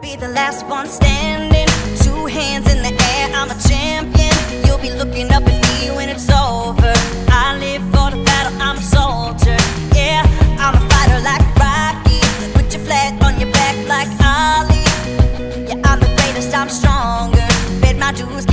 Be the last one standing, two hands in the air. I'm a champion. You'll be looking up at me when it's over. I live for the battle. I'm a soldier. Yeah, I'm a fighter like Rocky. Put your flag on your back like Ali. Yeah, I'm the greatest. I'm stronger. Bet my dues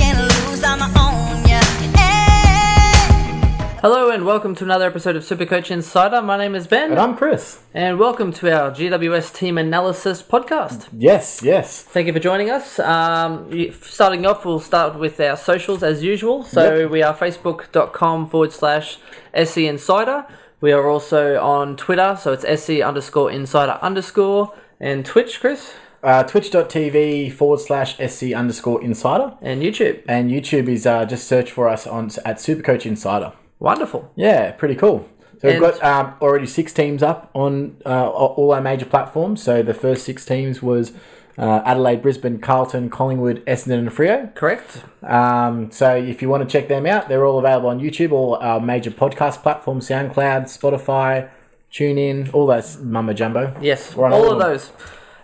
Hello and welcome to another episode of Supercoach Insider. My name is Ben, And I'm Chris. and welcome to our GWS Team Analysis podcast. Yes, yes. Thank you for joining us. Um, starting off, we'll start with our socials as usual. So Yep. we are facebook.com forward slash SC Insider. We are also on Twitter, so it's SC underscore Insider underscore, and Twitch, Chris, Uh, Twitch.tv forward slash SC underscore insider. and YouTube. And YouTube is uh, just search for us on at Supercoach Insider. Wonderful. Yeah, pretty cool. So we've got um, already six teams up on uh, all our major platforms. So the first six teams was uh, Adelaide, Brisbane, Carlton, Collingwood, Essendon, and Freo. Correct? Um, so if you want to check them out, they're all available on YouTube, or our major podcast platforms, SoundCloud, Spotify, TuneIn, all those mumbo jumbo. Yes, all all of those.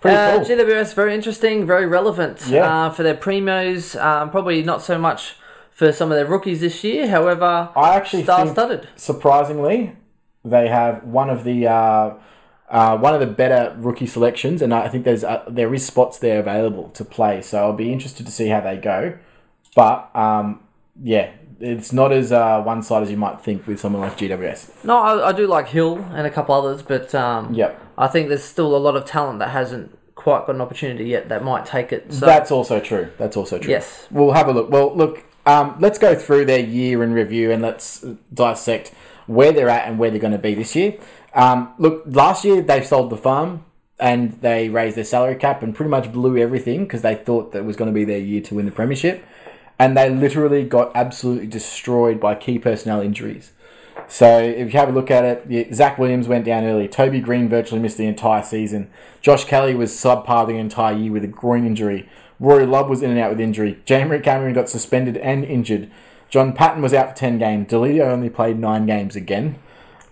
Pretty Uh, cool. GWS very interesting, very relevant Yeah. uh, for their primos. Um, probably not so much for some of their rookies this year. However, I actually think- star-studded. surprisingly, they have one of the uh, uh, one of the better rookie selections, and I think there's uh, there is spots there available to play. So I'll be interested to see how they go. But um, yeah, it's not as uh, one sided as you might think with someone like GWS. No, I, I do like Hill and a couple others, but um, Yep, I think there's still a lot of talent that hasn't quite got an opportunity yet that might take it. So that's also true. That's also true. yes, We'll have a look. Well, look, um, let's go through their year in review and let's dissect where they're at and where they're going to be this year. Um, look, last year they sold the farm and they raised their salary cap and pretty much blew everything because they thought that was going to be their year to win the premiership. And they literally got absolutely destroyed by key personnel injuries. So if you have a look at it, Zac Williams went down early. Toby Greene virtually missed the entire season. Josh Kelly was subpar the entire year with a groin injury. Rory Lobb was in and out with injury. Jamie Cameron got suspended and injured. John Patton was out for 10 games. Deledio only played 9 games again.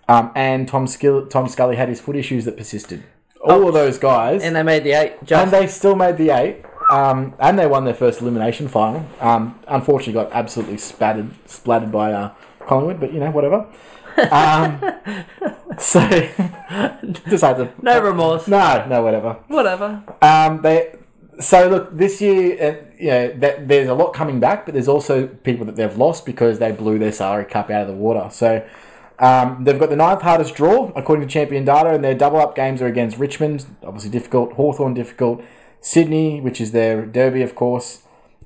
Um, and Tom, Skill- Tom Scully had his foot issues that persisted. All of those guys. and they made the eight. And they still made the eight. Um, and they won their first elimination final. Um, unfortunately, got absolutely spattered, splattered by uh, Collingwood, but you know, whatever. Um, so, to. no remorse. No, no, whatever. Whatever. Um, they. So look, this year, uh, you know, that there's a lot coming back, but there's also people that they've lost because they blew their salary cap out of the water. So um, they've got the ninth hardest draw according to Champion Data, and their double up games are against Richmond, obviously difficult. Hawthorn difficult. Sydney, which is their derby, of course.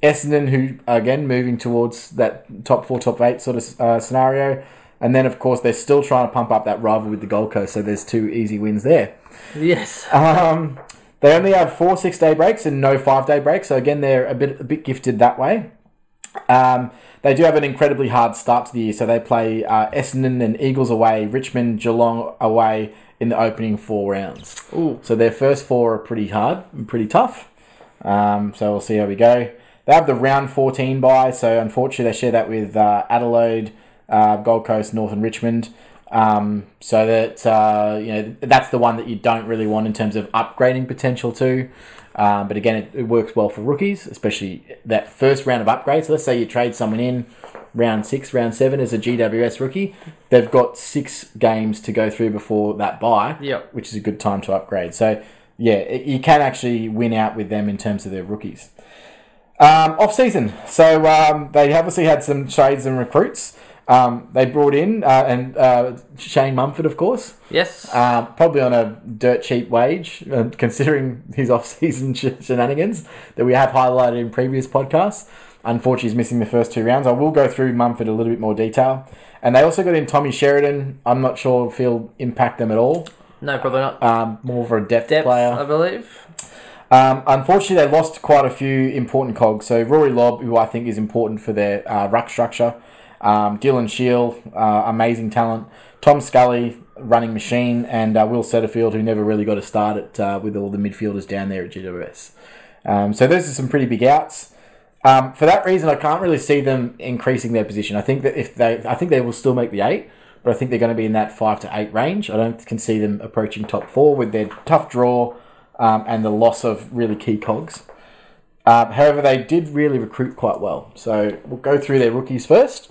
Essendon, who again moving towards that top four, top eight sort of uh, scenario, and then of course they're still trying to pump up that rival with the Gold Coast. So there's two easy wins there. Yes. Um, they only have four six day breaks and no five day breaks. So again, they're a bit a bit gifted that way. Um, they do have an incredibly hard start to the year. So they play uh, Essendon and Eagles away, Richmond, Geelong away in the opening four rounds. Ooh. So their first four are pretty hard and pretty tough. Um, so we'll see how we go. They have the round 14 bye, so unfortunately they share that with uh, Adelaide, uh, Gold Coast, North, and Richmond. Um, so that uh, you know that's the one that you don't really want in terms of upgrading potential to. Um, but again, it, it works well for rookies, especially that first round of upgrades. So let's say you trade someone in round six, round seven as a GWS rookie. They've got six games to go through before that buy, Yep. which is a good time to upgrade. So, yeah, it, you can actually win out with them in terms of their rookies. Um, off season, so um, they obviously had some trades and recruits. Um, they brought in uh, and uh, Shane Mumford, of course, Yes. uh, probably on a dirt cheap wage, uh, considering his off-season sh- shenanigans that we have highlighted in previous podcasts. Unfortunately, he's missing the first two rounds. I will go through Mumford a little bit more detail, and they also got in Tommy Sheridan. I'm not sure if he'll impact them at all. no, probably not. Um, more of a depth, Depth, player. I believe. Um, unfortunately, they lost quite a few important cogs. So Rory Lobb, who I think is important for their uh, ruck structure. Um, Dylan Shiel, uh, amazing talent. Tom Scully, running machine, and uh, Will Setterfield, who never really got a start at uh, with all the midfielders down there at GWS. Um, so those are some pretty big outs. Um, for that reason, I can't really see them increasing their position. I think that if they, I think they will still make the eight, but I think they're going to be in that five to eight range. I don't can see them approaching top four with their tough draw. Um, and the loss of really key cogs. Um, however, they did really recruit quite well. So we'll go through their rookies first.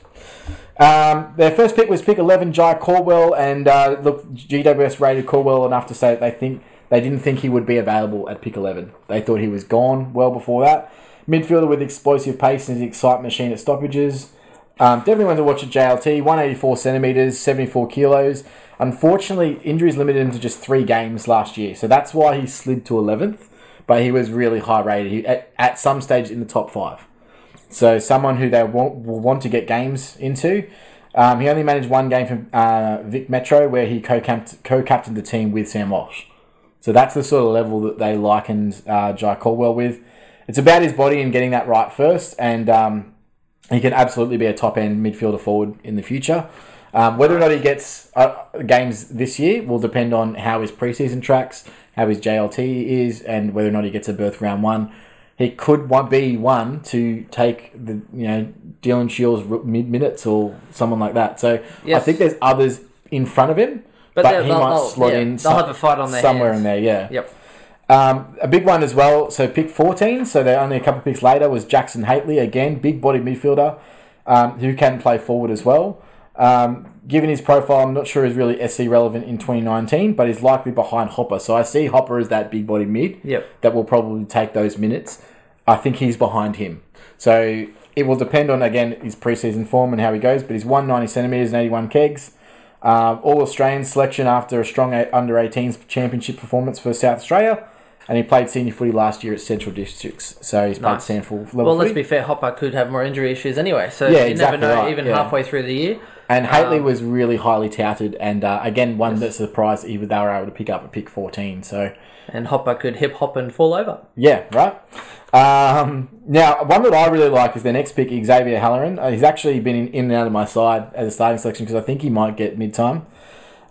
Um, their first pick was pick 11, Jye Caldwell, and uh, look, GWS rated Caldwell enough to say that they think they didn't think he would be available at pick 11. They thought he was gone well before that. Midfielder with explosive pace and his excitement machine at stoppages. Um, definitely want to watch at JLT. 184 centimeters, 74 kilos. Unfortunately, injuries limited him to just three games last year, so that's why he slid to 11th. But he was really high rated. He, at, at some stage in the top five. So someone who they want, will want to get games into. Um, he only managed one game for uh, Vic Metro where he co-capt- co-captained the team with Sam Walsh. So that's the sort of level that they likened uh, Jye Caldwell with. It's about his body and getting that right first, and um, he can absolutely be a top end midfielder forward in the future. Um, whether or not he gets uh, games this year will depend on how his preseason tracks, how his JLT is, and whether or not he gets a berth round one. He could be one to take the you know Dylan Shiel's mid minutes or someone like that. So I think there's others in front of him, But but, he might slot yeah, in they'll some- have a fight on their somewhere hands. in there. Yeah. Yep. Um, a big one as well. So pick 14. So they're only a couple of picks later was Jackson Hately again, big body midfielder um, who can play forward as well. Um, given his profile, I'm not sure he's really SC relevant in 2019, but he's likely behind Hopper. So I see Hopper as that big body mid Yep. that will probably take those minutes. I think he's behind him. So it will depend on again his preseason form and how he goes. But he's 190 centimeters and 81 kegs. Um, all Australian selection after a strong under 18s championship performance for South Australia, and he played senior footy last year at Central Districts. So he's played Nice. SANFL level Well, let's be fair. Hopper could have more injury issues anyway, so Yeah, you exactly never know. right, Even yeah. halfway through the year, and Hately um, was really highly touted, and uh, again one that surprised that he they were able to pick up at pick 14. So and Hopper could hip hop and fall over. Yeah, right. Um, now, one that I really like is their next pick, Xavier O'Halloran. Uh, he's actually been in, in and out of my side as a starting selection because I think he might get mid time,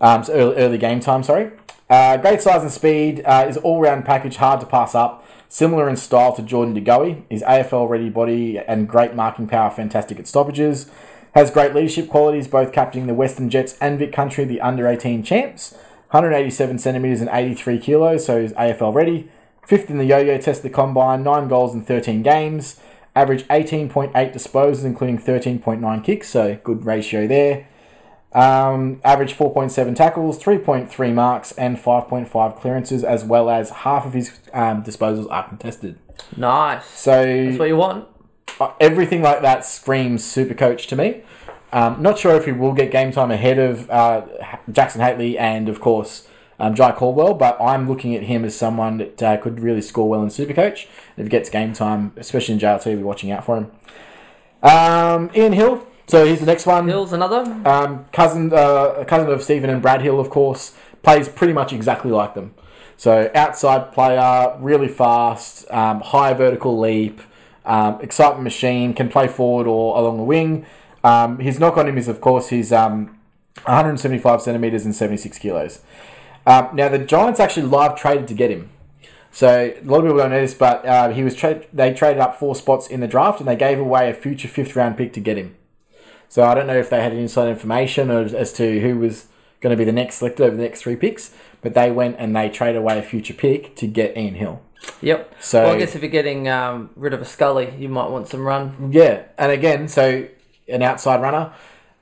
um, so early, early game time. Sorry. Uh, great size and speed. Uh, is all round package, hard to pass up. Similar in style to Jordan DeGoey. His AFL ready body and great marking power, fantastic at stoppages. Has great leadership qualities, both captaining the Western Jets and Vic Country, the under 18 champs. 187 centimeters and 83 kilos, so he's AFL ready. Fifth in the yo-yo test, the combine, nine goals in 13 games. Average 18.8 disposals, including 13.9 kicks, so good ratio there. Um, average 4.7 tackles, 3.3 marks, and 5.5 clearances, as well as half of his um, disposals are contested. Nice. So That's what you want. Uh, everything like that screams super coach to me. Um, not sure if he will get game time ahead of uh, Jackson Hately and, of course, um, Jye Caldwell, but I'm looking at him as someone that uh, could really score well in Supercoach. If he gets game time, especially in JLT, we'll be watching out for him. Um, Ian Hill. So he's the next one. Hills another. Um, cousin, uh, cousin of Stephen and Brad Hill, of course, plays pretty much exactly like them. So outside player, really fast, um, high vertical leap, um, excitement machine, can play forward or along the wing. Um, his knock on him is, of course, he's um, 175 centimeters and 76 kilos. Um, now the Giants actually live traded to get him. So a lot of people don't know this, but uh, he was tra- they traded up four spots in the draft and they gave away a future fifth round pick to get him. So I don't know if they had any inside information as to who was going to be the next selected over the next three picks, but they went and they traded away a future pick to get Ian Hill. Yep. So- well, I guess if you're getting um, rid of a Scully, you might want some run. Yeah, and again, so an outside runner.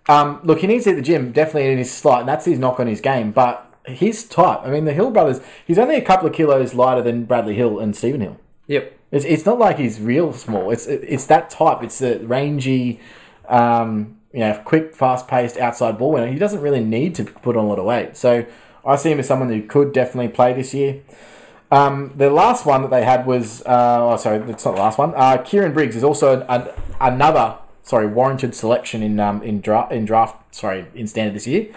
Um, look, he needs to hit the gym, definitely in his slot, and that's his knock on his game. But his type, I mean, the Hill brothers, he's only a couple of kilos lighter than Bradley Hill and Stephen Hill. Yep. It's, it's not like he's real small. It's it's that type. It's the rangy, um, you know, quick, fast paced outside ball winner. He doesn't really need to put on a lot of weight. So I see him as someone who could definitely play this year. Um, the last one that they had was, uh, oh, sorry, that's not the last one. Uh, Kieren Briggs is also an, an, another, sorry, warranted selection in um, in draft in draft, sorry, in standard this year.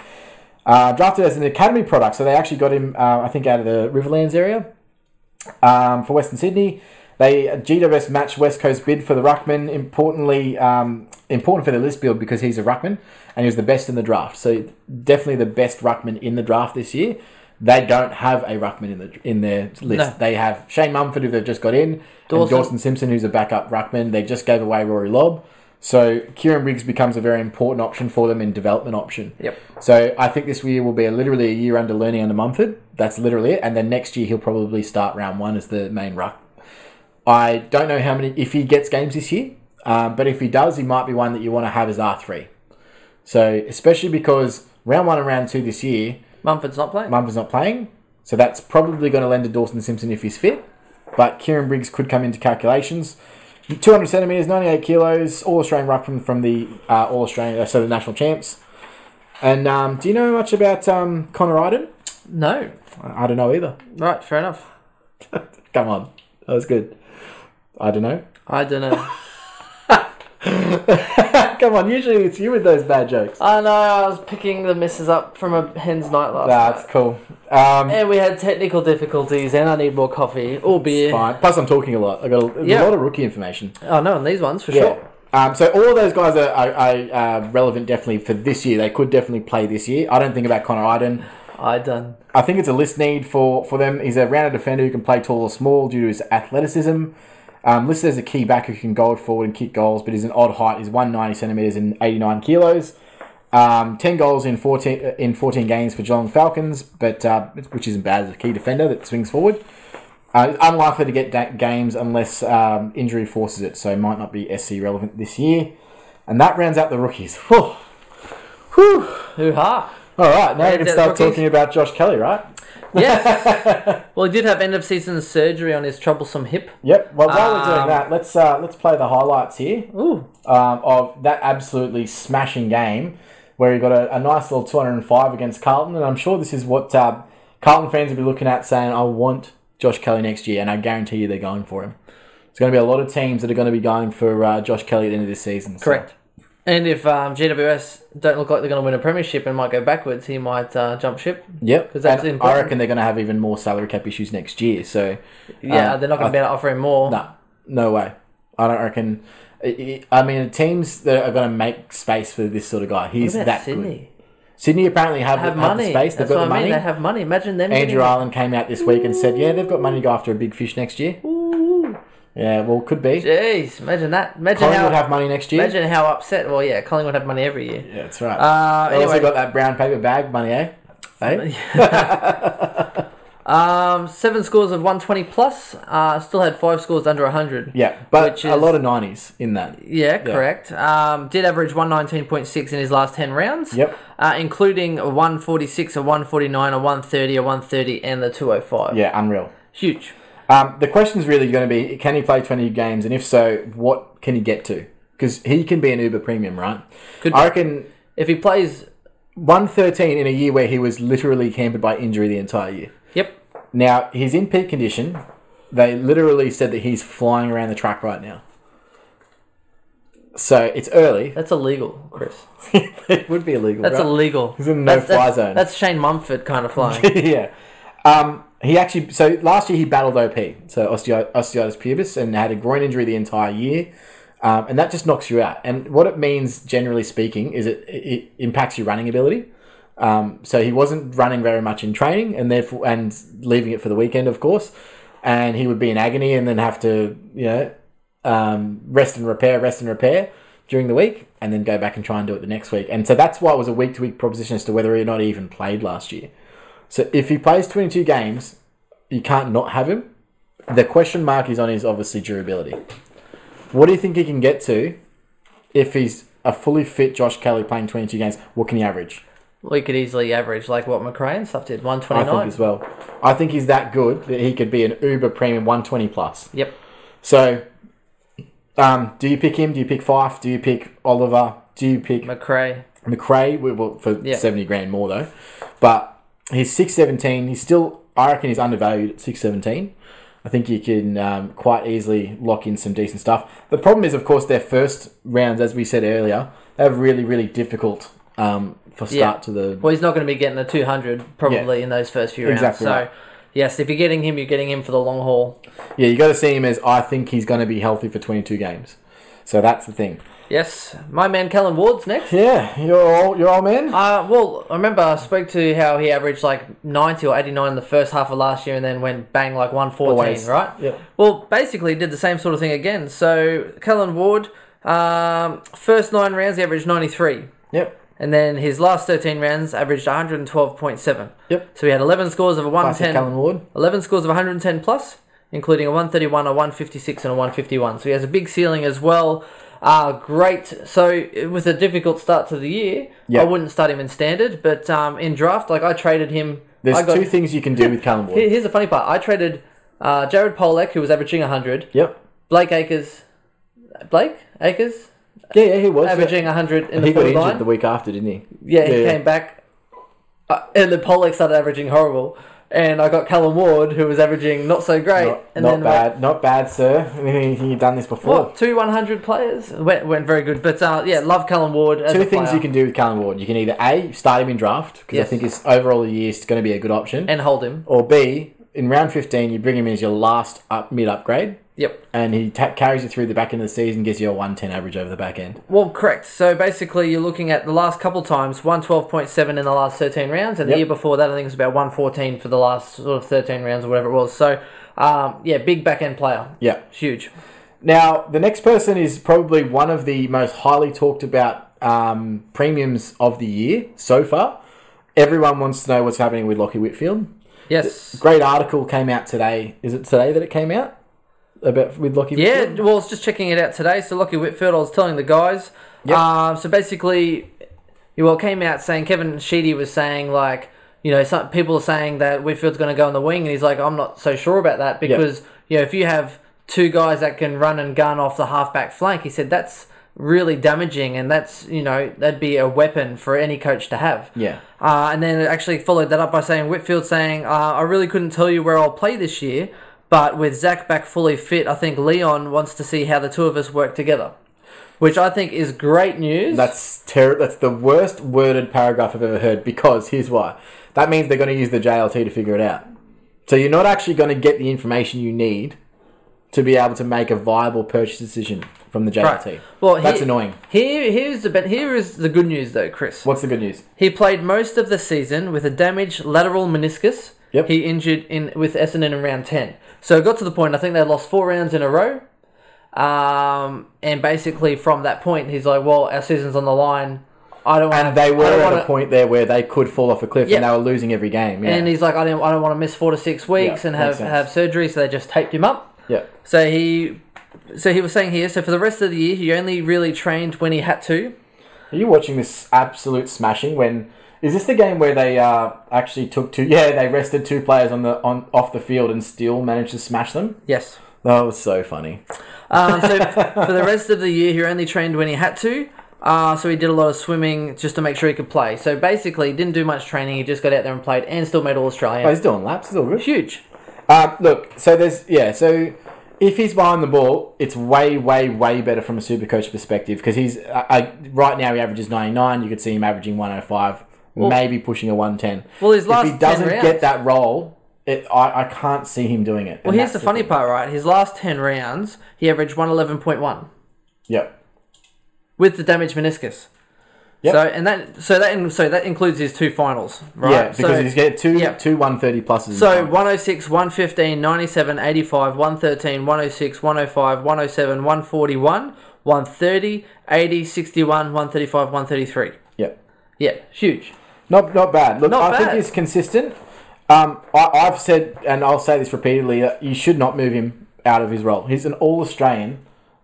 Uh, drafted as an academy product, so they actually got him, uh, I think, out of the Riverlands area um, for Western Sydney. They GWS matched West Coast bid for the ruckman. Importantly, um, important for the list build because he's a ruckman and he was the best in the draft. So definitely the best ruckman in the draft this year. They don't have a ruckman in the in their list. No. They have Shane Mumford who they've just got in, Dawson. and Dawson Simpson who's a backup ruckman. They just gave away Rory Lobb. So Kieren Briggs becomes a very important option for them in development option. Yep. So I think this year will be a, literally a year under learning under Mumford. That's literally it. And then next year he'll probably start round one as the main ruck. I don't know how many if he gets games this year, um, but if he does, he might be one that you want to have as R three. So especially because round one and round two this year, Mumford's not playing. Mumford's not playing, so that's probably going to lend to Dawson Simpson if he's fit. But Kieren Briggs could come into calculations. 200 centimeters, 98 kilos, All Australian ruckman from, from the uh, All Australian, uh, so the national champs. And um, do you know much about um, Connor Idun? no. I I don't know either. Right, fair enough. Come on, that was good. I don't know. I don't know. Come on, usually it's you with those bad jokes. I know, I was picking the misses up from a hen's night last That's night. cool. Um, And we had technical difficulties, and I need more coffee or beer. fine. Plus, I'm talking a lot. I got a, Yeah. a lot of rookie information. Oh no, and these ones for Yeah. sure. Um, so all of those guys are, are, are uh, relevant definitely for this year. They could definitely play this year. I don't think about Connor Idun. I done. I think it's a list need for, for them. He's a rounded defender who can play tall or small due to his athleticism. Um, listed as a key back who can go forward and kick goals, but is an odd height. He's 190 centimeters and 89 kilos. Um, 10 goals in 14 uh, in 14 games for Geelong Falcons, but uh, which isn't bad as a key defender that swings forward. Uh, unlikely to get da- games unless um, injury forces it, so might not be SC relevant this year. And that rounds out the rookies. Whew. Whew. Hoo ha! All right, now we can start talking about Josh Kelly, right? Yes. well, he did have end of season surgery on his troublesome hip. Yep. Well, while we're doing Um, that, let's uh, let's play the highlights here Ooh. um, of that absolutely smashing game where he got a, a nice little 205 against Carlton, and I'm sure this is what uh, Carlton fans will be looking at, saying, "I want Josh Kelly next year," and I guarantee you they're going for him. There's going to be a lot of teams that are going to be going for uh, Josh Kelly at the end of this season. so- Correct. And if um, GWS don't look like they're going to win a premiership and might go backwards, he might uh, jump ship. Yep. 'Cause that's And I reckon they're going to have even more salary cap issues next year. So Yeah, Um, they're not going to be able to offer him more. No, no way. I don't reckon. I mean, teams that are going to make space for this sort of guy, he's that Sydney? good. Sydney apparently have, Have have, the money. space. They've That's got what the I mean. money. They have money. Imagine them. Andrew Ireland came out this week and said, "Yeah, they've got money to go after a big fish next year." Ooh. Yeah, well, could be. Jeez, imagine that. Imagine Collingwood how. have money next year. Imagine how upset. Well, yeah, Collingwood have money every year. Yeah, that's right. Uh, they also anyway, got that brown paper bag money, eh? Eh? um, seven scores of 120 plus. Uh, still had five scores under 100. Yeah, but a is- lot of nineties in that. Yeah, correct. Um, did average 119.6 in his last 10 rounds. Yep. Uh, including a 146, a 149, a 130, a 130, and the 205. Yeah, unreal. Huge. Um, the is really going to be: Can he play twenty games, and if so, what can he get to? Because he can be an Uber premium, right? Could I reckon If he plays. one thirteen in a year where he was literally hampered by injury the entire year. Yep. Now he's in peak condition. They literally said that he's flying around the track right now. So it's early. That's illegal, Chris. it would be illegal. That's right? illegal. He's in that's, no-fly that's, zone. That's Shane Mumford kind of flying. yeah. Um, he actually so last year he battled OP, so osteitis pubis, and had a groin injury the entire year, um, and that just knocks you out. And what it means, generally speaking, is it, it impacts your running ability. Um, so he wasn't running very much in training, and therefore and leaving it for the weekend, of course. And he would be in agony, and then have to you know um, rest and repair, rest and repair during the week, and then go back and try and do it the next week. And so that's why it was a week to week proposition as to whether he or not he even played last year. So if he plays 22 games, you can't not have him. The question mark is on his obviously durability. What do you think he can get to if he's a fully fit Josh Kelly playing 22 games? What can he average? we could easily average like what Macrae and stuff did, I 129. think as well. I think he's that good that he could be an Uber premium 120 plus. Yep. So, um, do you pick him? Do you pick Fyfe? Do you pick Oliver? Do you pick Macrae. Macrae? for Yeah. 70 grand more though. But he's 617. He's still, I reckon he's undervalued at 617. I think you can um, quite easily lock in some decent stuff. The problem is, of course, their first rounds, as we said earlier, they have really, really difficult um, for start Yeah. to the. Well, he's not going to be getting the 200 probably in those first few rounds. Exactly so, right. yes, if you're getting him, you're getting him for the long haul. Yeah, you got to see him as I think he's going to be healthy for 22 games. So that's the thing. Yes, my man Callan Ward's next. Yeah, you're all, you're all man. Uh, well, I remember I spoke to how he averaged like 90 or 89 in the first half of last year and then went bang like 114, Always. right? Yep. Well, basically did the same sort of thing again. So, Callan Ward Um, first nine rounds, he averaged 93. Yep. And then his last 13 rounds averaged 112.7. Yep. So he had 11 scores of a Classic 110. Callan Ward. 11 scores of 110 plus, including a 131, a 156, and a 151. So he has a big ceiling as well. Uh, great. So it was a difficult start to the year, Yeah. I wouldn't start him in standard, but um, in draft, like I traded him. There's I got, two things you can do with Here- Ward. Here's the funny part. I traded uh, Jared Polec, who was averaging 100. Yep. Blake Acres. Blake Acres? Yeah, yeah, he was. Averaging 100 in the he got forward injured line. the week after, didn't he? Yeah, he Yeah, yeah. came back. Uh, and then Polec started averaging horrible. And I got Callan Ward, who was averaging not so great. Not, and not then bad, not bad, sir. I mean, you've done this before. What? Two 100 players? Went, went very good. But uh, yeah, love Callan Ward. As Two things player. you can do with Callan Ward. You can either A, start him in draft, because Yes. I think his overall the year is going to be a good option. And hold him. or B, in round 15, you bring him in as your last up, mid upgrade, Yep. and he ta- carries you through the back end of the season, gives you a 110 average over the back end. Well, correct. So basically, you're looking at the last couple times, 112.7 in the last 13 rounds. And Yep. the year before that, I think it was about 114 for the last sort of 13 rounds or whatever it was. So, um, yeah, big back end player. Yeah. Huge. Now, the next person is probably one of the most highly talked about um, premiums of the year so far. Everyone wants to know what's happening with Lachie Whitfield. Yes. Great article came out today. Is it today that it came out about with Lachie? Yeah, Whitfield? well, I was just checking it out today. So, Lachie Whitfield, I was telling the guys. Yep. Um, so basically, well, came out saying Kevin Sheedy was saying like, you know, some people are saying that Whitfield's going to go on the wing, and he's like, I'm not so sure about that because you know if you have two guys that can run and gun off the halfback flank, he said that's really damaging, and that's you know that'd be a weapon for any coach to have. Yeah. Uh, and then actually followed that up by saying Whitfield saying, uh, I really couldn't tell you where I'll play this year, but with Zac back fully fit, I think Leon wants to see how the two of us work together. Which I think is great news. That's ter- That's the worst worded paragraph I've ever heard. Because here's why. That means they're going to use the JLT to figure it out. So you're not actually going to get the information you need to be able to make a viable purchase decision from the JLT. Right. Well, that's here- annoying. Here, here's the here is the good news though, Chris. What's the good news? He played most of the season with a damaged lateral meniscus. Yep. He injured in with Essendon in round ten. So it got to the point. I think they lost four rounds in a row. Um, and basically from that point, he's like, "Well, our season's on the line. I don't want." And they were at wanna, a point there where they could fall off a cliff Yeah. and they were losing every game. Yeah. And he's like, "I don't, I don't want to miss four to six weeks Yeah, and have sense. have surgery." So they just taped him up. yeah. So he, so he was saying here. So for the rest of the year, he only really trained when he had to. Are you watching this absolute smashing? When is this the game where they uh, actually took two? Yeah, they rested two players on the on off the field and still managed to smash them. Yes. That was so funny. Um, so for the rest of the year, he only trained when he had to. Uh, so he did a lot of swimming just to make sure he could play. So basically, he didn't do much training. He just got out there and played, and still made all Oh, Australian. he's doing laps. It's all good. Huge. Um, look, so there's yeah, so if he's behind the ball, it's way, way, way better from a super coach perspective because he's uh, uh, right now he averages 99. You could see him averaging 105, maybe pushing a 110. Well, his last if he doesn't 10 get that role, it, I, I can't see him doing it. Well, here's the funny thing. part, right? His last ten rounds, he averaged one eleven point one Yep. with the damaged meniscus. Yep. So and that so that in, so that includes his two finals, right? Yeah, because so, he's getting two yeah. two 130 pluses. So finals. 106, 115, 97, 85, 113, 106, 105, 107, 141, 130, 80, 61, 135, 133. Yep. Yeah, huge. Not not bad. Look, Not I think he's consistent. Um, I, I've said, and I'll say this repeatedly, that you should not move him out of his role. He's an All Australian.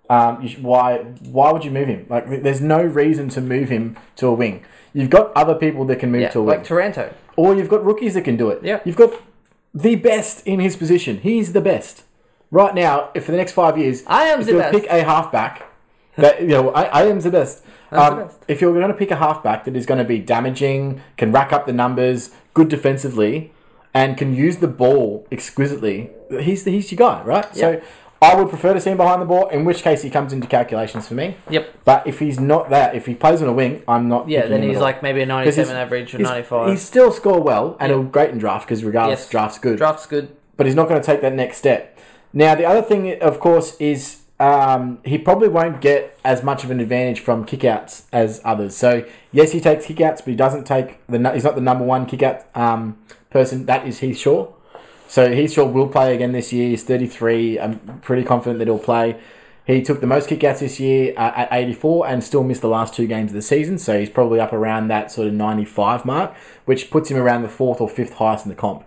Um, you sh- why why would you move him? Like, th- there's no reason to move him to a wing. You've got other people that can move Yeah, to a wing, like Taranto. or you've got rookies that can do it. Yeah. You've got the best in his position. He's the best right now. If for the next five years, I am if the you best. pick a halfback, that you know, I, I am the best. Um. If you're going to pick a halfback that is going to be damaging, can rack up the numbers, good defensively, and can use the ball exquisitely, he's the, he's your guy, right? Yeah. So I would prefer to see him behind the ball. In which case, he comes into calculations for me. Yep. But if he's not that, if he plays on a wing, I'm not. Yeah, then he's like maybe a 97 average or he's- 95. He still score well and Yeah. he'll great in draft because regardless, Yes. draft's good Draft's good. but he's not going to take that next step. Now, the other thing, of course, is um, he probably won't get as much of an advantage from kickouts as others. So, yes, he takes kickouts, but he doesn't take the. He's not the number one kickout um, person. That is Heath Shaw. So Heath Shaw will play again this year. He's thirty three. I'm pretty confident that he'll play. He took the most kickouts this year uh, at 84 and still missed the last two games of the season, so he's probably up around that sort of 95 mark, which puts him around the fourth or fifth highest in the comp.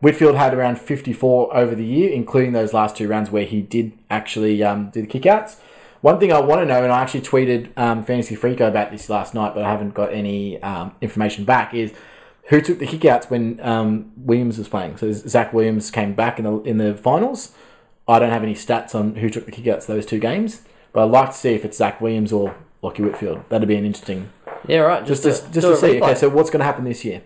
Whitfield had around 54 over the year, including those last two rounds where he did actually um, do the kickouts. One thing I want to know, and I actually tweeted um, Fantasy Freako about this last night, but I haven't got any um, information back, is who took the kickouts when um, Williams was playing. So Zac Williams came back in the in the finals. I don't have any stats on who took the kickouts those two games, but I'd like to see if it's Zac Williams or Lachie Whitfield. That'd be an interesting Yeah, right. just Just, to, just to see. Okay, so what's going to happen this year?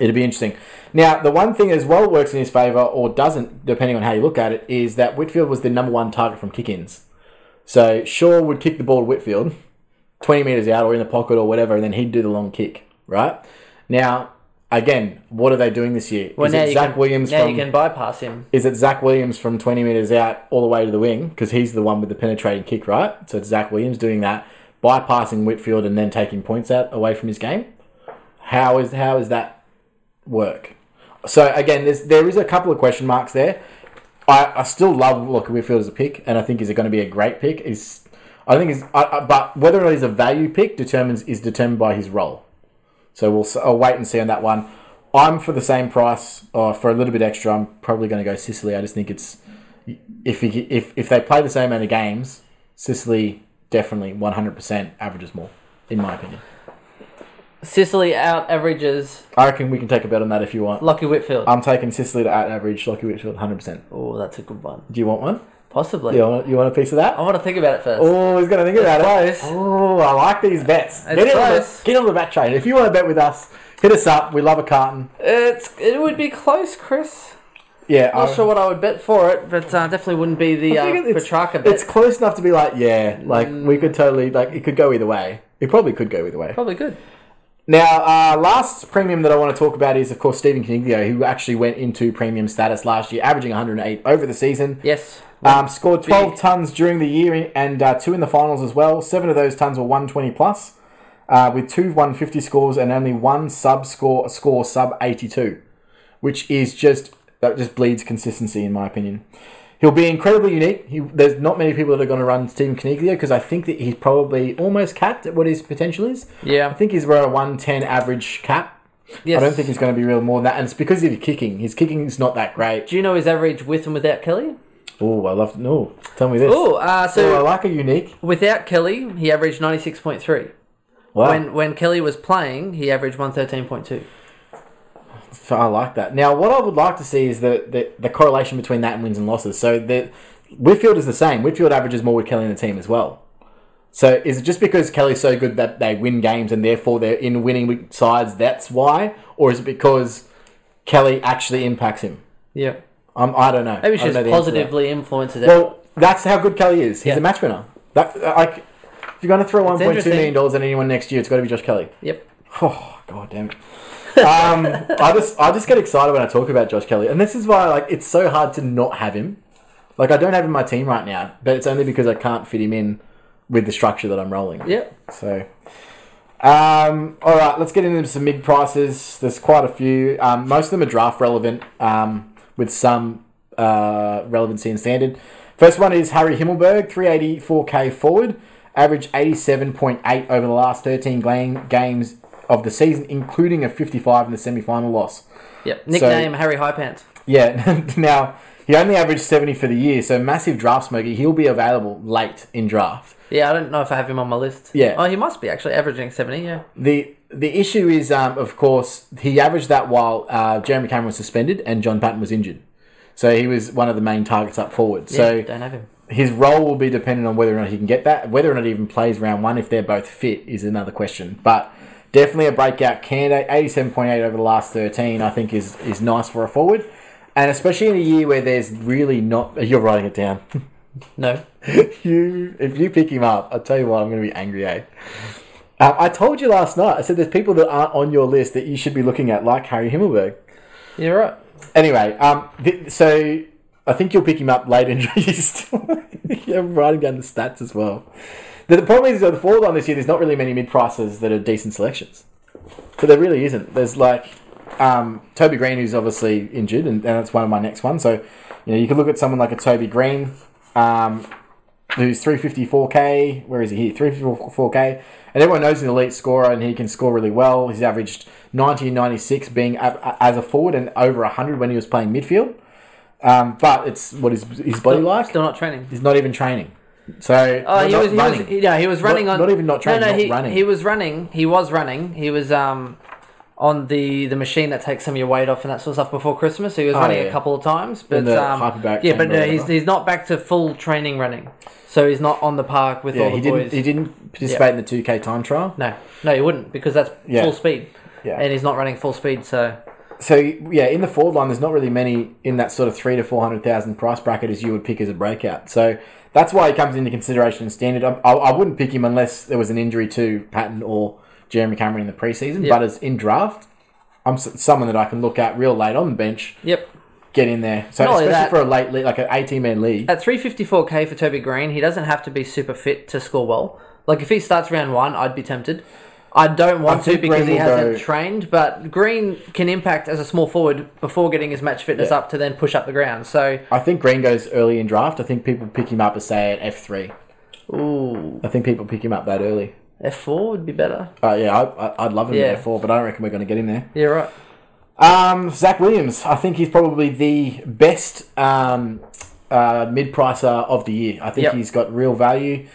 It'll be interesting. Now, the one thing as well works in his favour, or doesn't, depending on how you look at it, is that Whitfield was the number one target from kick-ins. So Shaw would kick the ball to Whitfield, twenty meters out or in the pocket or whatever, and then he'd do the long kick. Right now, again, what are they doing this year? well, is it Zac can, Williams now from? you can bypass him. Is it Zac Williams from 20 metres out all the way to the wing? Because he's the one with the penetrating kick, right? So it's Zac Williams doing that, bypassing Whitfield and then taking points out away from his game. How is how does that work? So again, there's, there is a couple of question marks there. I, I still love Lachie Whitfield as a pick, and I think he's going to be a great pick. Is I think is, but whether or not he's a value pick determines is determined by his role. So we'll I'll wait and see on that one. I'm for the same price, or for a little bit extra. I'm probably going to go Sicily. I just think it's if he, if if they play the same amount of games, Sicily definitely 100% averages more, in my opinion. Sicily out averages I reckon we can take a bet on that if you want. Lucky Whitfield. I'm taking Sicily to out average Lachie Whitfield 100%. oh, that's a good one. Do you want one? Possibly. You want, you want a piece of that? I want to think about it first. Oh, he's going to think about It's it. close. Oh, I like these bets. It's Get in, on the, close. get on the bet train. If you want to bet with us, hit us up. We love a carton. It's it would be close, Chris. Yeah, Not I- sure what I would bet for it, but uh, definitely wouldn't be the uh, think it's- Petrarca bet. It's close enough to be like, yeah, like we could totally like it could go either way. It probably could go either way. Probably good. Now, uh, last premium that I want to talk about is, of course, Stephen Coniglio, who actually went into premium status last year, averaging 108 over the season. Yes. Um, scored 12 Big. tons during the year and uh, two in the finals as well. Seven of those tons were 120 plus, uh, with two 150 scores and only one sub score a score sub 82, which is just that just bleeds consistency in my opinion. He'll be incredibly unique. He, there's not many people that are going to run Stephen Coniglio because I think that he's probably almost capped at what his potential is. Yeah. I think he's around a 110 average cap. Yes. I don't think he's going to be real more than that. And it's because of his kicking. His kicking is not that great. Do you know his average with and without Kelly? Oh, I love. No, tell me this. Oh, uh, so. Ooh, I like a unique. Without Kelly, he averaged 96.3. Wow. When, when Kelly was playing, he averaged 113.2. I like that. Now, what I would like to see is the, the, the correlation between that and wins and losses. So the Whitfield is the same. Whitfield averages more with Kelly in the team as well. So is it just because Kelly's so good that they win games and therefore they're in winning sides? That's why, or is it because Kelly actually impacts him? Yeah. Um, I don't know. Maybe I don't she's know the answer to that. positively influences it. Well, that's how good Kelly is. He's Yeah. a match winner. That like, if you're going to throw one point two million dollars at anyone next year, it's got to be Josh Kelly. yep. Oh god damn it. Um, I just I just get excited when I talk about Josh Kelly, and this is why like it's so hard to not have him. Like I don't have him in my team right now, but it's only because I can't fit him in with the structure that I'm rolling. Yep. So, um, all right, let's get into some mid prices. There's quite a few. Um, most of them are draft relevant, um, with some uh, relevancy and standard. First one is Harry Himmelberg, 384k forward, average 87.8 over the last 13 gla- games of the season, including a 55 in the semi-final loss. Yep. Nickname Harry High Pants. Yeah, now he only averaged 70 for the year, so massive draft smoker. He'll be available late in draft. Yeah, I don't know if I have him on my list. Yeah. Oh, he must be actually averaging seventy. Yeah. The the issue is, um, of course, he averaged that while uh, Jeremy Cameron was suspended and John Patton was injured. So he was one of the main targets up forward. Yeah, So don't have him. his role will be dependent on whether or not he can get that. Whether or not he even plays round one, if they're both fit, is another question. But definitely a breakout candidate. 87.8 over the last 13, I think, is, is nice for a forward. And especially in a year where there's really not. You're writing it down. No. you, if you pick him up, I'll tell you what, I'm going to be angry, eh? Uh, I told you last night, I said there's people that aren't on your list that you should be looking at, like Harry Himmelberg. You're right. Anyway, um, th- so I think you'll pick him up later in yeah, I'm writing down the stats as well. The, the problem is, that the forward line this year, there's not really many mid prices that are decent selections. So there really isn't. There's like um, Toby Greene, who's obviously injured, and, and that's one of my next ones. So you know, you could look at someone like a Toby Greene. Um, who's 354k. Where is he here? 354k. And everyone knows he's an elite scorer and he can score really well. He's averaged 90 and 96 being a, as a forward and over 100 when he was playing midfield. Um, but it's what is his body like? Still not training. He's not even training. So Oh, he was, he was, yeah, he was running Not- on. not even not training, No, no, he, running. he was running. He was running. He was um on the the machine that takes some of your weight off and that sort of stuff before Christmas. So he was Oh, running yeah. a couple of times, but um, yeah, but no, he's he's not back to full training running. So he's not on the park with yeah, all the he didn't. boys. He didn't participate in the 2k time trial. No, no, he wouldn't because that's Yeah. full speed, Yeah. and he's not running full speed. So So yeah, in the forward line, there's not really many in that sort of three to four hundred thousand price bracket as you would pick as a breakout. So that's why he comes into consideration in standard. I, I, I wouldn't pick him unless there was an injury to Patton or Jeremy Cameron in the preseason. Yep. But as in draft, I'm someone that I can look at real late on the bench, yep, get in there. So Not especially that- for a late league, like an eighteen man league. at 354k for Toby Greene, he doesn't have to be super fit to score well. Like if he starts round one, I'd be tempted. I don't want I to because Greene he hasn't go- trained, but Greene can impact as a small forward before getting his match fitness Yeah. up to then push up the ground. So, I think Greene goes early in draft. I think people pick him up as say at F three. ooh, I think people pick him up that early. F4 would be better. Uh, yeah, I, I, I'd love him Yeah. at F four, but I don't reckon we're going to get him there. Yeah, right. Um, Zac Williams, I think he's probably the best um, uh, mid-pricer of the year. I think Yep. he's got real value.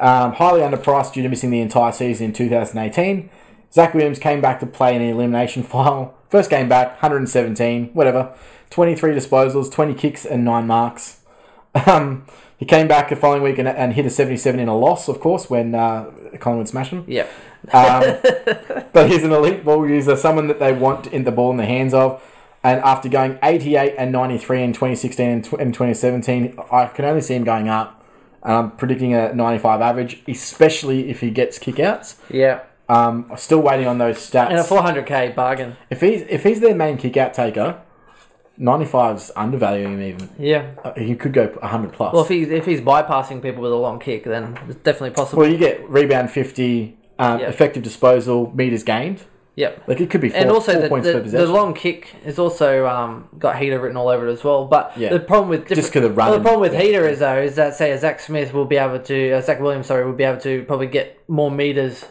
Um, highly underpriced due to missing the entire season in 2018. Zac Williams came back to play in the elimination final. First game back, 117, whatever. 23 disposals, 20 kicks, and 9 marks. Um, he came back the following week and, and hit a 77 in a loss, of course, when uh, Collingwood smashed him. Yep. Um, but he's an elite ball user, someone that they want in the ball in the hands of. And after going 88 and 93 in 2016 and, and 2017, I can only see him going up. And I'm predicting a 95 average, especially if he gets kickouts. Yeah. Um, still waiting on those stats. And a 400k bargain. if he's if he's their main kickout taker, 95's undervaluing him even. Yeah. Uh, He could go 100 plus. Well, if he's if he's bypassing people with a long kick, then it's definitely possible. Well, you get rebound 50, um, Yeah. effective disposal, meters gained. Yep. Like it could be four, and also the, points the, the long kick is also um, got heater written all over it as well. But Yeah. the problem with different, 'cause of well, the problem with heater is though is that say a Zach Smith will be able to uh, Zac Williams sorry will be able to probably get more meters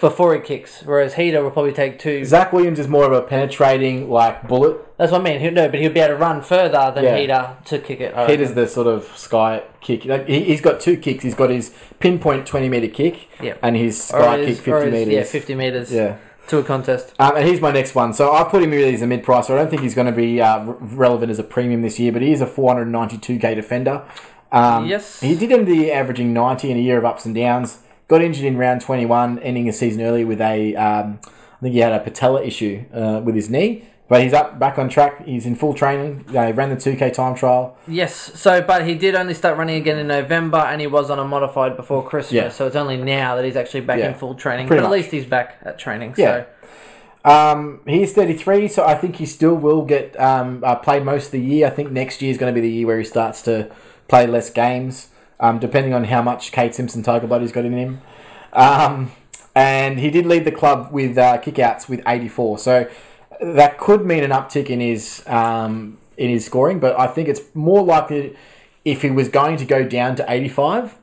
before he kicks, whereas heater will probably take two. Zac Williams is more of a penetrating like bullet. That's what I mean. He'll, no, but he'll be able to run further than Yeah. heater to kick it. I Heat is reckon. the sort of sky kick. Like he, he's got two kicks. He's got his pinpoint twenty meter kick Yep. and his sky his- kick fifty his- meters. Yeah, fifty meters. Yeah. To a contest. Um, and here's my next one. So I've put him really as a mid price. I don't think he's going to be uh, re- relevant as a premium this year, but he is a 492k defender. Um, Yes. He did end the averaging 90 in a year of ups and downs. Got injured in round 21, ending his season early with a, um, I think he had a patella issue uh, with his knee. But he's up, back on track. He's in full training. Uh, he ran the 2k time trial. Yes. So, but he did only start running again in November, and he was on a modified before Christmas. Yeah. So it's only now that he's actually back Yeah. in full training. Pretty but at least he's back at training. Yeah. So Um, he's 33, so I think he still will get um, uh, play most of the year. I think next year is going to be the year where he starts to play less games, um, depending on how much Kate Simpson Tiger Blood's got in him. Um, and he did lead the club with uh, kickouts with 84, so that could mean an uptick in his um, in his scoring. But I think it's more likely if he was going to go down to 85,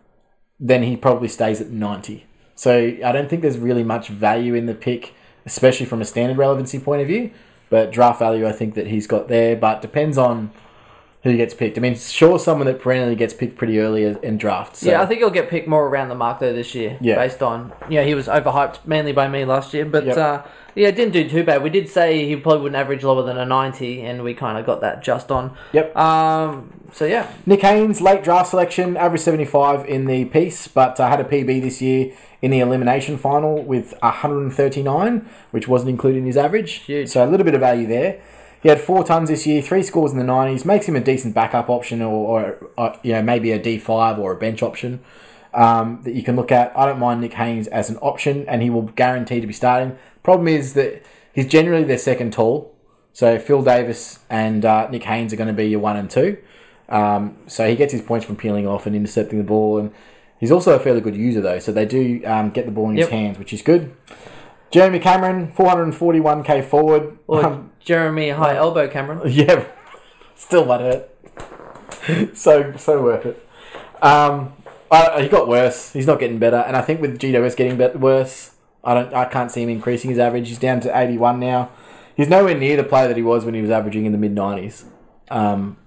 then he probably stays at 90. So I don't think there's really much value in the pick, especially from a standard relevancy point of view. But draft value, I think that he's got there. But depends on who gets picked. I mean, sure, someone that perennially gets picked pretty early in drafts. So. yeah, I think he'll get picked more around the mark though this year. Yeah. Based on yeah, he was overhyped mainly by me last year, but Yep. uh, yeah, didn't do too bad. We did say he probably wouldn't average lower than a ninety, and we kind of got that just on. Yep. Um. So yeah, Nick Haynes, late draft selection, average 75 in the piece, but uh, had a PB this year in the elimination final with 139, which wasn't included in his average. Huge. So a little bit of value there. He had four tons this year, three scores in the 90s, makes him a decent backup option or, or, or you know, maybe a D5 or a bench option um, that you can look at. I don't mind Nick Haynes as an option, and he will guarantee to be starting. Problem is that he's generally their second tall. So Phil Davis and uh, Nick Haynes are going to be your one and two. Um, so he gets his points from peeling off and intercepting the ball, and he's also a fairly good user though. So they do um, get the ball in his Yep. hands, which is good. Jeremy Cameron, 441k forward. or Um, Jeremy High Elbow Cameron. yeah, still might hurt. so so worth it. Um, Uh, he got worse. He's not getting better, and I think with GWS getting bet worse, I don't. I can't see him increasing his average. He's down to eighty one now. He's nowhere near the player that he was when he was averaging in the mid nineties. Um,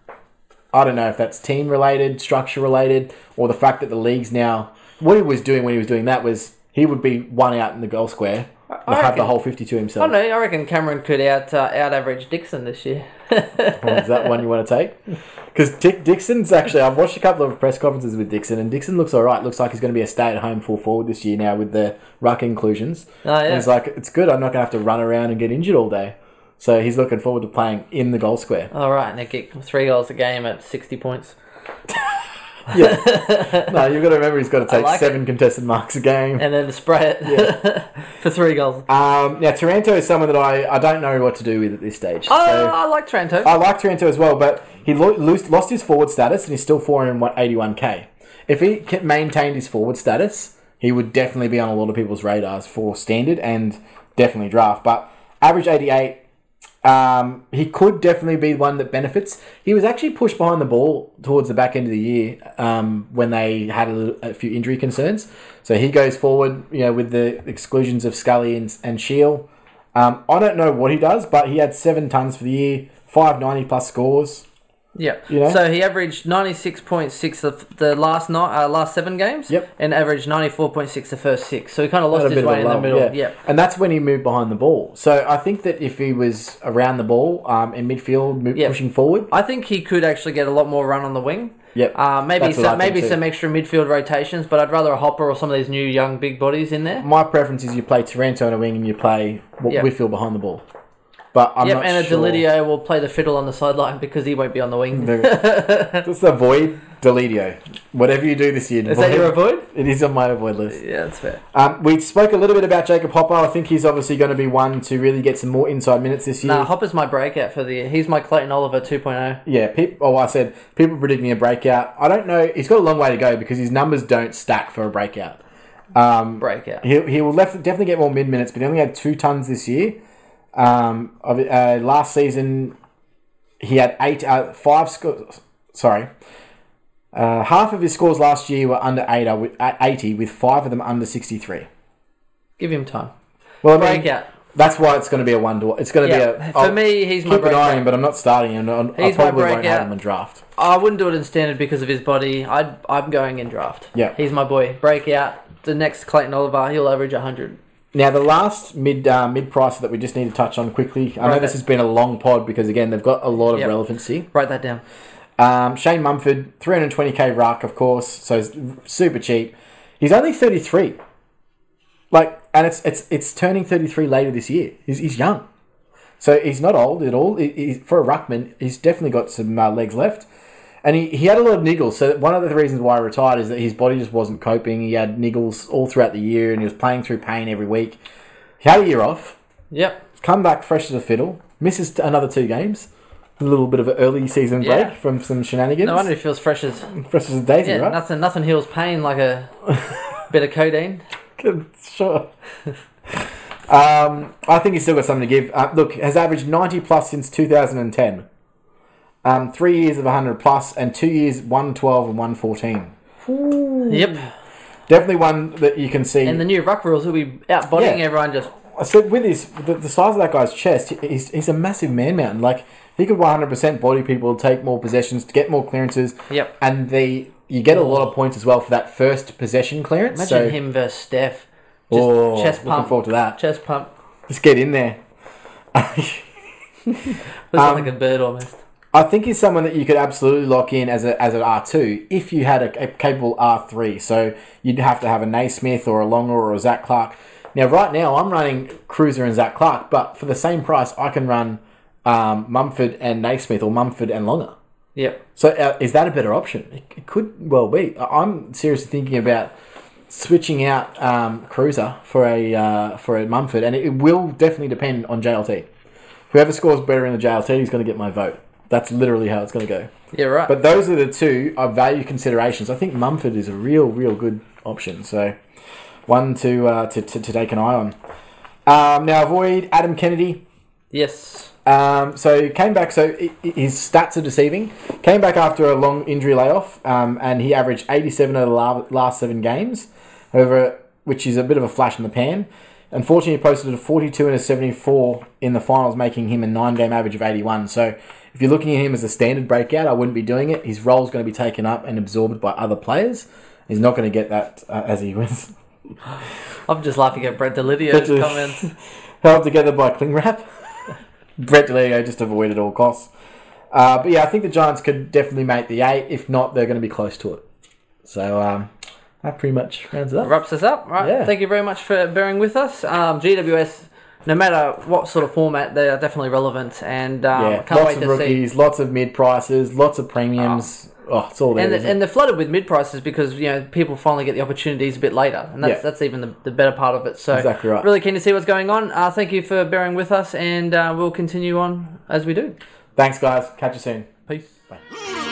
I don't know if that's team related, structure related, or the fact that the league's now. What he was doing when he was doing that was he would be one out in the goal square, I have the whole fifty to I himself. don't know. I reckon Cameron could out uh, out average Dixon this year. Well, is that one you want to take? Because Dick Dixon's actually, I've watched a couple of press conferences with Dixon, and Dixon looks all right. Looks like he's going to be a stay at home full forward this year now with the ruck inclusions. Oh, yeah. And he's like, it's good. I'm not going to have to run around and get injured all day. So he's looking forward to playing in the goal square. All right, and they get three goals a game at sixty points. Yeah. no, you've got to remember he's got to take like seven contested marks a game. and then spray it for three goals. Um, now, Taranto is someone that I, I don't know what to do with at this stage. Oh, so I like Taranto. I like Taranto as well, but he lo- lost, lost his forward status and he's still 481k. If he maintained his forward status, he would definitely be on a lot of people's radars for standard and definitely draft. But average 88, um, he could definitely be one that benefits. He was actually pushed behind the ball towards the back end of the year um, when they had a, a few injury concerns. So he goes forward, you know, with the exclusions of Scully and, and Shiel. Um, I don't know what he does, but he had seven tons for the year, five ninety plus scores. Yeah. You know? So he averaged ninety six point six of the last night, uh, last seven games. Yep. And averaged ninety four point six the first six. So he kind of lost his bit of a way in the middle. yeah. And that's when he moved behind the ball. So I think that if he was around the ball um, in midfield, mo- Yeah. pushing forward, I think he could actually get a lot more run on the wing. Yep. Uh, maybe some, maybe too. some extra midfield rotations, but I'd rather a Hopper or some of these new young big bodies in there. my preference is you play Taranto on a wing and you play w- Yeah. Whitfield behind the ball. But I'm yep, and sure. Deledio will play the fiddle on the sideline because he won't be on the wing. Just avoid Deledio. Whatever you do this year, Is that your avoid? It is on my avoid list. Yeah, that's fair. Um, we spoke a little bit about Jacob Hopper. I think he's obviously going to be one to really get some more inside minutes this year. Nah, Hopper's my breakout for the year. He's my Clayton Oliver oh. 2.0. Yeah, peop oh, I said people predicting a breakout. I don't know. He's got a long way to go because his numbers don't stack for a breakout. Um, Breakout. he, he will definitely get more mid minutes, but he only had two tons this year. Um, of, uh, last season, he had eight, uh, five scores. Sorry, uh, half of his scores last year were under uh, with, eighty, with five of them under sixty three. Give him time. Well, I mean, Breakout. that's why it's going to be a one to. It's going to Yeah. be a. For I'll me, he's my keep an eye on him, but I'm not starting him. I He's my probably won't have breakout. him in draft. I wouldn't do it in standard because of his body. I'd, I'm going in draft. Yeah. He's my boy. Breakout. The next Clayton Oliver, he'll average 100. Now, the last mid uh, mid price that we just need to touch on quickly. I know Right. this has been a long pod because again they've got a lot of Yep. relevancy. Write that down. Um, Shane Mumford, 320k ruck, of course, so it's super cheap. He's only 33. Like, and it's it's it's turning 33 later this year. He's, he's young, so he's not old at all. He, he- for a ruckman, he's definitely got some uh, legs left. And he, he had a lot of niggles. So one of the reasons why he retired is that his body just wasn't coping. He had niggles all throughout the year, and he was playing through pain every week. He had a year off. Yep. Come back fresh as a fiddle. Misses another two games. A little bit of an early season break Yeah. from some shenanigans. No wonder he feels fresh as. fresh as a daisy, Yeah, right? nothing, nothing heals pain like a bit of codeine. Sure. um, I think he's still got something to give. Uh, look, has averaged 90 plus since 2010. Um, three years of 100 plus and two years 112 and 114. Yep. Definitely one that you can see. And the new ruck rules will be out bodying Yeah. everyone just. So with his the, the size of that guy's chest, he's, he's a massive man mountain. Like he could 100% body people, take more possessions, to get more clearances, Yep. and the you get a lot of points as well for that first possession clearance. Imagine so, him versus Steph. Just oh, chest looking pump. forward to that. Chest pump. Just get in there. Looks Um, like a bird almost. I think he's someone that you could absolutely lock in as a as an R two if you had a, a capable R three. So you'd have to have a Naismith or a Longer or a Zac Clarke. Now, right now, I'm running Cruiser and Zac Clarke, but for the same price, I can run um, Mumford and Naismith or Mumford and Longer. Yep. So uh, is that a better option? It, it could well be. I'm seriously thinking about switching out um, Cruiser for a uh, for a Mumford, and it, it will definitely depend on JLT. Whoever scores better in the JLT is going to get my vote. That's literally how it's going to go. Yeah, right. But those are the two uh, value considerations. I think Mumford is a real, real good option. So one to uh, to, to, to take an eye on. Um, now avoid Adam Kennedy. Yes. Um, so he came back. So his stats are deceiving. Came back after a long injury layoff, um, and he averaged 87 of the last seven games. However, which is a bit of a flash in the pan. Unfortunately, he posted a 42 and a 74 in the finals, making him a nine-game average of 81. So, if you're looking at him as a standard breakout, I wouldn't be doing it. His role is going to be taken up and absorbed by other players. He's not going to get that uh, as he was I'm just laughing at Brent Deledio's comments. held together by cling wrap. Brett DeLeo just avoided all costs. Uh, but yeah, I think the Giants could definitely make the eight. If not, they're going to be close to it. So um, that pretty much rounds it up. Wraps us up. Right. Yeah. Thank you very much for bearing with us. Um, GWS, no matter what sort of format, they are definitely relevant, and um, Yeah, can't lots wait of to see. rookies, lots of mid prices, lots of premiums. Oh, it's all there. And, and they're flooded with mid prices because you know people finally get the opportunities a bit later, and that's Yeah. that's even the, the better part of it. So Exactly right. really keen to see what's going on. Uh, thank you for bearing with us, and uh, we'll continue on as we do. Thanks, guys. Catch you soon. Peace.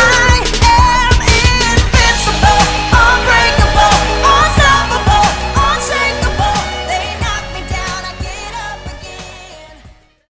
I am invincible, unbreakable.